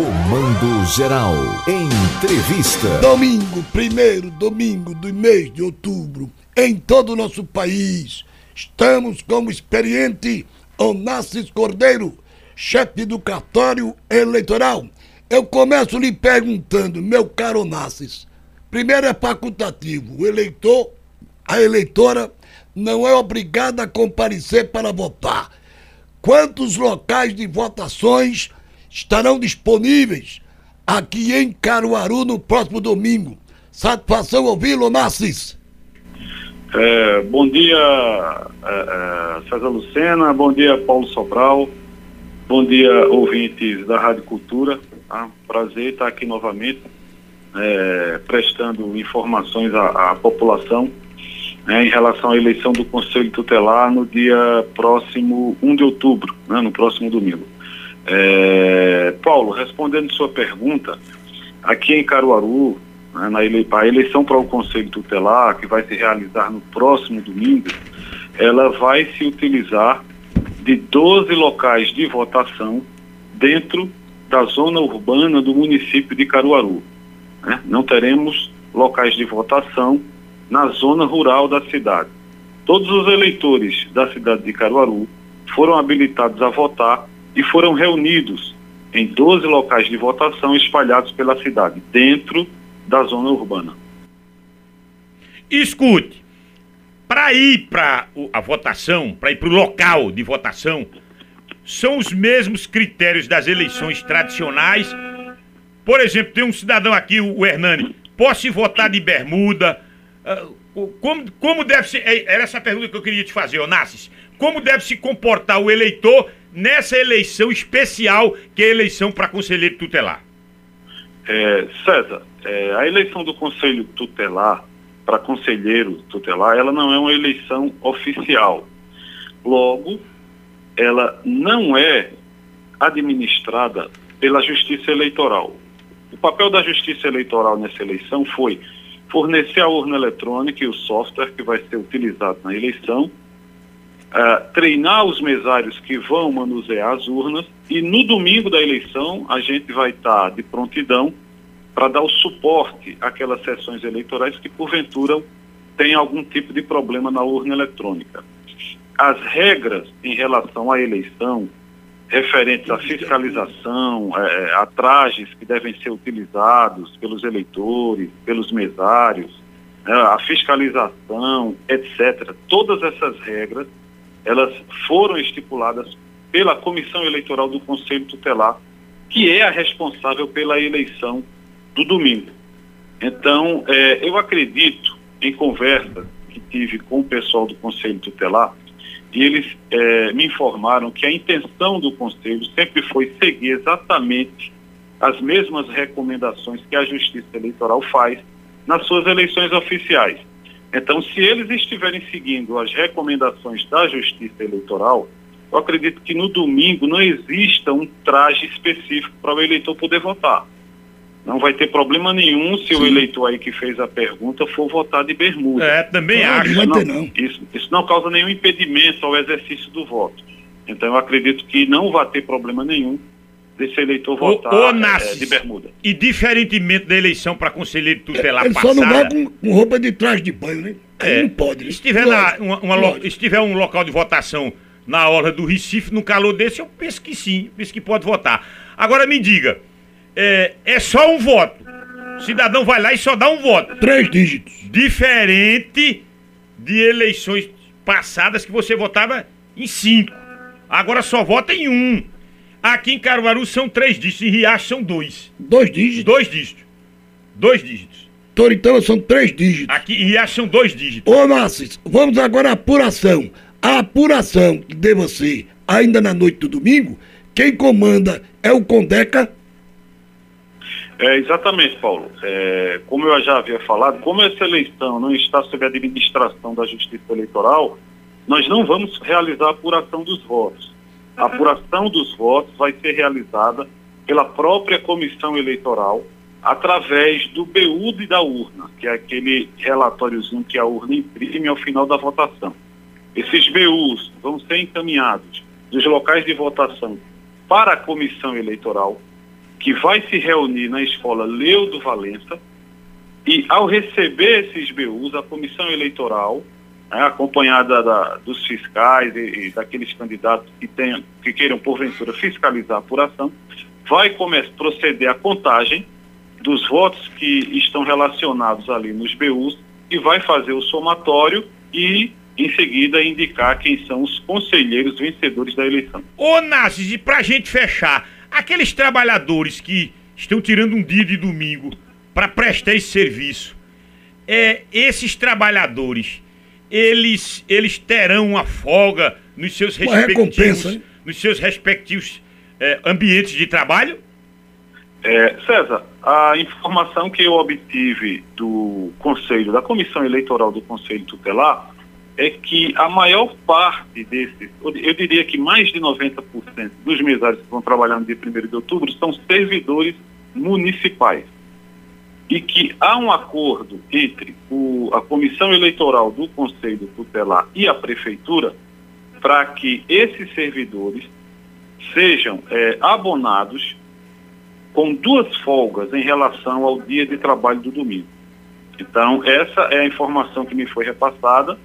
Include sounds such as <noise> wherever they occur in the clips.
Comando Geral. Entrevista. Domingo, primeiro domingo do mês de outubro, em todo o nosso país, estamos com o experiente Onassis Cordeiro, chefe do cartório eleitoral. Eu começo lhe perguntando, meu caro Onassis, primeiro é facultativo, o eleitor, a eleitora, não é obrigada a comparecer para votar. Quantos locais de votações estarão disponíveis aqui em Caruaru no próximo domingo. Satisfação ouvi-lo, Nassis. É, bom dia, é, é, César Lucena, bom dia, Paulo Sobral, bom dia, ouvintes da Rádio Cultura. Tá? Prazer estar aqui novamente, é, prestando informações à, à população né, em relação à eleição do Conselho Tutelar no dia próximo 1 de outubro, né, no próximo domingo. É, Paulo, respondendo sua pergunta, aqui em Caruaru, né, na ele, a eleição para o Conselho Tutelar, que vai se realizar no próximo domingo, ela vai se utilizar de 12 locais de votação dentro da zona urbana do município de Caruaru. Né? Não teremos locais de votação na zona rural da cidade. Todos os eleitores da cidade de Caruaru foram habilitados a votar e foram reunidos em 12 locais de votação espalhados pela cidade, dentro da zona urbana. Escute, para ir para a votação, para ir para o local de votação, são os mesmos critérios das eleições tradicionais. Por exemplo, tem um cidadão aqui, o Hernani, posso votar de bermuda? Como, como deve ser. É, era essa pergunta que eu queria te fazer, Onassis. Como deve se comportar o eleitor nessa eleição especial que é a eleição para conselheiro tutelar? É, César, é, a eleição do conselho tutelar para conselheiro tutelar, ela não é uma eleição oficial. Logo, ela não é administrada pela Justiça Eleitoral. O papel da Justiça Eleitoral nessa eleição foi fornecer a urna eletrônica e o software que vai ser utilizado na eleição uh, treinar os mesários que vão manusear as urnas e no domingo da eleição a gente vai estar tá de prontidão para dar o suporte àquelas sessões eleitorais que porventura têm algum tipo de problema na urna eletrônica. As regras em relação à eleição, referentes à fiscalização, é, a trajes que devem ser utilizados pelos eleitores, pelos mesários, é, a fiscalização, etc. Todas essas regras elas foram estipuladas pela Comissão Eleitoral do Conselho Tutelar, que é a responsável pela eleição do domingo. Então, é, eu acredito, em conversa que tive com o pessoal do Conselho Tutelar, e eles é, me informaram que a intenção do Conselho sempre foi seguir exatamente as mesmas recomendações que a Justiça Eleitoral faz nas suas eleições oficiais. Então, se eles estiverem seguindo as recomendações da Justiça Eleitoral, eu acredito que no domingo não exista um traje específico para o eleitor poder votar. Não vai ter problema nenhum se Sim. o eleitor aí que fez a pergunta for votar de bermuda. É, também não, acho. Isso não, não. Isso, isso não causa nenhum impedimento ao exercício do voto. Então, eu acredito que não vai ter problema nenhum desse eleitor votar o, o é, de bermuda. E diferentemente da eleição para conselheiro tutelar Ele passada... só não vai com, com, roupa de trás de banho, né? É, não pode. Né? Se tiver, na, uma, uma lo, se tiver um local de votação na hora do Recife, no calor desse, eu penso que sim, penso que pode votar. Agora me diga, é, é só um voto. O cidadão vai lá e só dá um voto. Três dígitos. Diferente de eleições passadas que você votava em cinco. Agora só vota em um. Aqui em Caruaru são três dígitos, em Riacho são dois. Dois dígitos? Dois dígitos. Dois dígitos. Toritama são três dígitos. Aqui em Riacho são dois dígitos. Ô, Nassis, vamos agora à apuração. A apuração que deva ser ainda na noite do domingo, quem comanda é o Condeca? É, exatamente, Paulo. É, como eu já havia falado, como essa eleição não está sob a administração da Justiça Eleitoral, nós não vamos realizar a apuração dos votos. A apuração dos votos vai ser realizada pela própria comissão eleitoral através do BUD da urna, que é aquele relatóriozinho que a urna imprime ao final da votação. Esses BUs vão ser encaminhados dos locais de votação para a comissão eleitoral. Que vai se reunir na escola Leudo Valença e ao receber esses BUs, a comissão eleitoral, né, acompanhada da, dos fiscais e, e, daqueles candidatos que, tenham, que queiram, porventura, fiscalizar a apuração, vai começar, proceder à contagem dos votos que estão relacionados ali nos BUs e vai fazer o somatório e, em seguida, indicar quem são os conselheiros vencedores da eleição. Ô, Nassis, e pra gente fechar, aqueles trabalhadores que estão tirando um dia de domingo para prestar esse serviço, é, esses trabalhadores, eles, eles terão uma folga nos seus Uma respectivos, nos seus respectivos é, ambientes de trabalho? É, César, a informação que eu obtive do Conselho, da Comissão Eleitoral do Conselho Tutelar, é que a maior parte desses, eu diria que mais de 90% dos mesários que vão trabalhar no dia 1 de outubro são servidores municipais. E que há um acordo entre o- a Comissão Eleitoral do Conselho Tutelar e a Prefeitura para que esses servidores sejam eh, abonados com duas folgas em relação ao dia de trabalho do domingo. Então, essa é a informação que me foi repassada,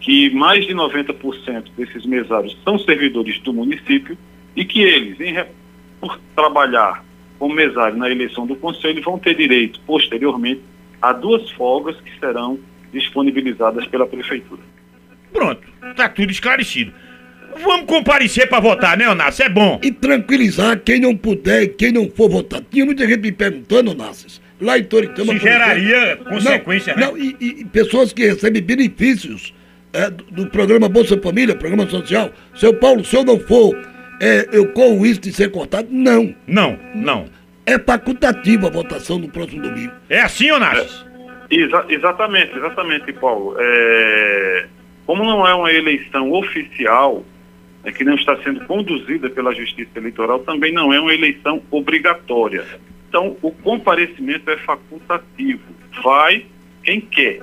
que mais de 90% desses mesários são servidores do município e que eles, em por trabalhar como mesário na eleição do conselho, vão ter direito, posteriormente, a duas folgas que serão disponibilizadas pela prefeitura. Pronto, tá tudo esclarecido. Vamos comparecer para votar, né, Onassis? É bom. E tranquilizar quem não puder e quem não for votar. Tinha muita gente me perguntando, Nassis, lá em Toritama... Se por exemplo. geraria consequência, não, né? Não, e, e pessoas que recebem benefícios é, do, do programa Bolsa Família, programa social. Seu Paulo, se eu não for, é, eu corro isso de ser cortado? Não. Não, não. É facultativa a votação no próximo domingo. É assim, Onassis? Exa- exatamente, exatamente, Paulo. É, como não é uma eleição oficial, é, que não está sendo conduzida pela Justiça Eleitoral, também não é uma eleição obrigatória. Então, o comparecimento é facultativo. Vai quem quer.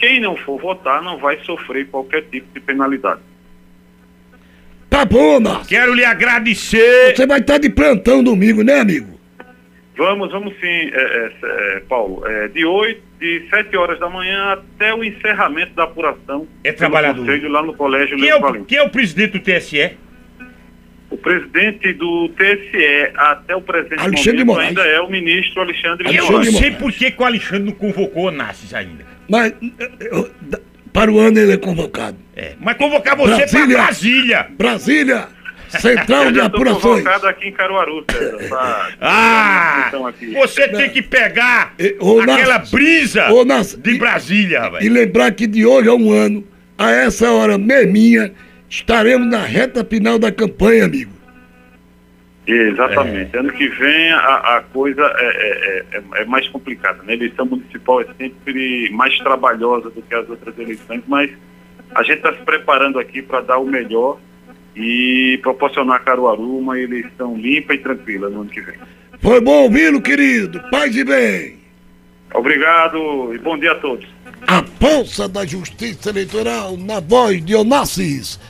Quem não for votar não vai sofrer qualquer tipo de penalidade. Tá bom, Nassis. Quero lhe agradecer. Você vai estar de plantão domingo, né, amigo? Vamos, vamos sim, é, é, é, Paulo. É, de 8, de 7 horas da manhã até o encerramento da apuração É trabalhador. conselho lá no Colégio Quem é, o, quem é o presidente do TSE? O presidente do TSE até o presente Alexandre momento Moraes. ainda é o ministro Alexandre de Eu Alexandre não de Moraes. sei Moraes. por que, o Alexandre não convocou o Onassis ainda. Mas eu- para o ano ele é convocado. É, mas convocar você pra Brasília. Brasília, Central <laughs> Eu de Apurações. convocado aqui em Caruaru, César. pra- Ah! Você tem que pegar ô, aquela Nas- brisa Nas- de e- Brasília, E lembrar que de hoje a um ano, a essa hora mesminha, estaremos na reta final da campanha, amigo. Exatamente. Ano que vem a, a coisa é, é- é- é mais complicada. Né? A eleição municipal é sempre mais trabalhosa do que as outras eleições, mas a gente está se preparando aqui para dar o melhor e proporcionar a Caruaru uma eleição limpa e tranquila no ano que vem. Foi bom ouvi-lo, querido. Paz e bem. Obrigado e bom dia a todos. A força da justiça eleitoral na voz de Onassis.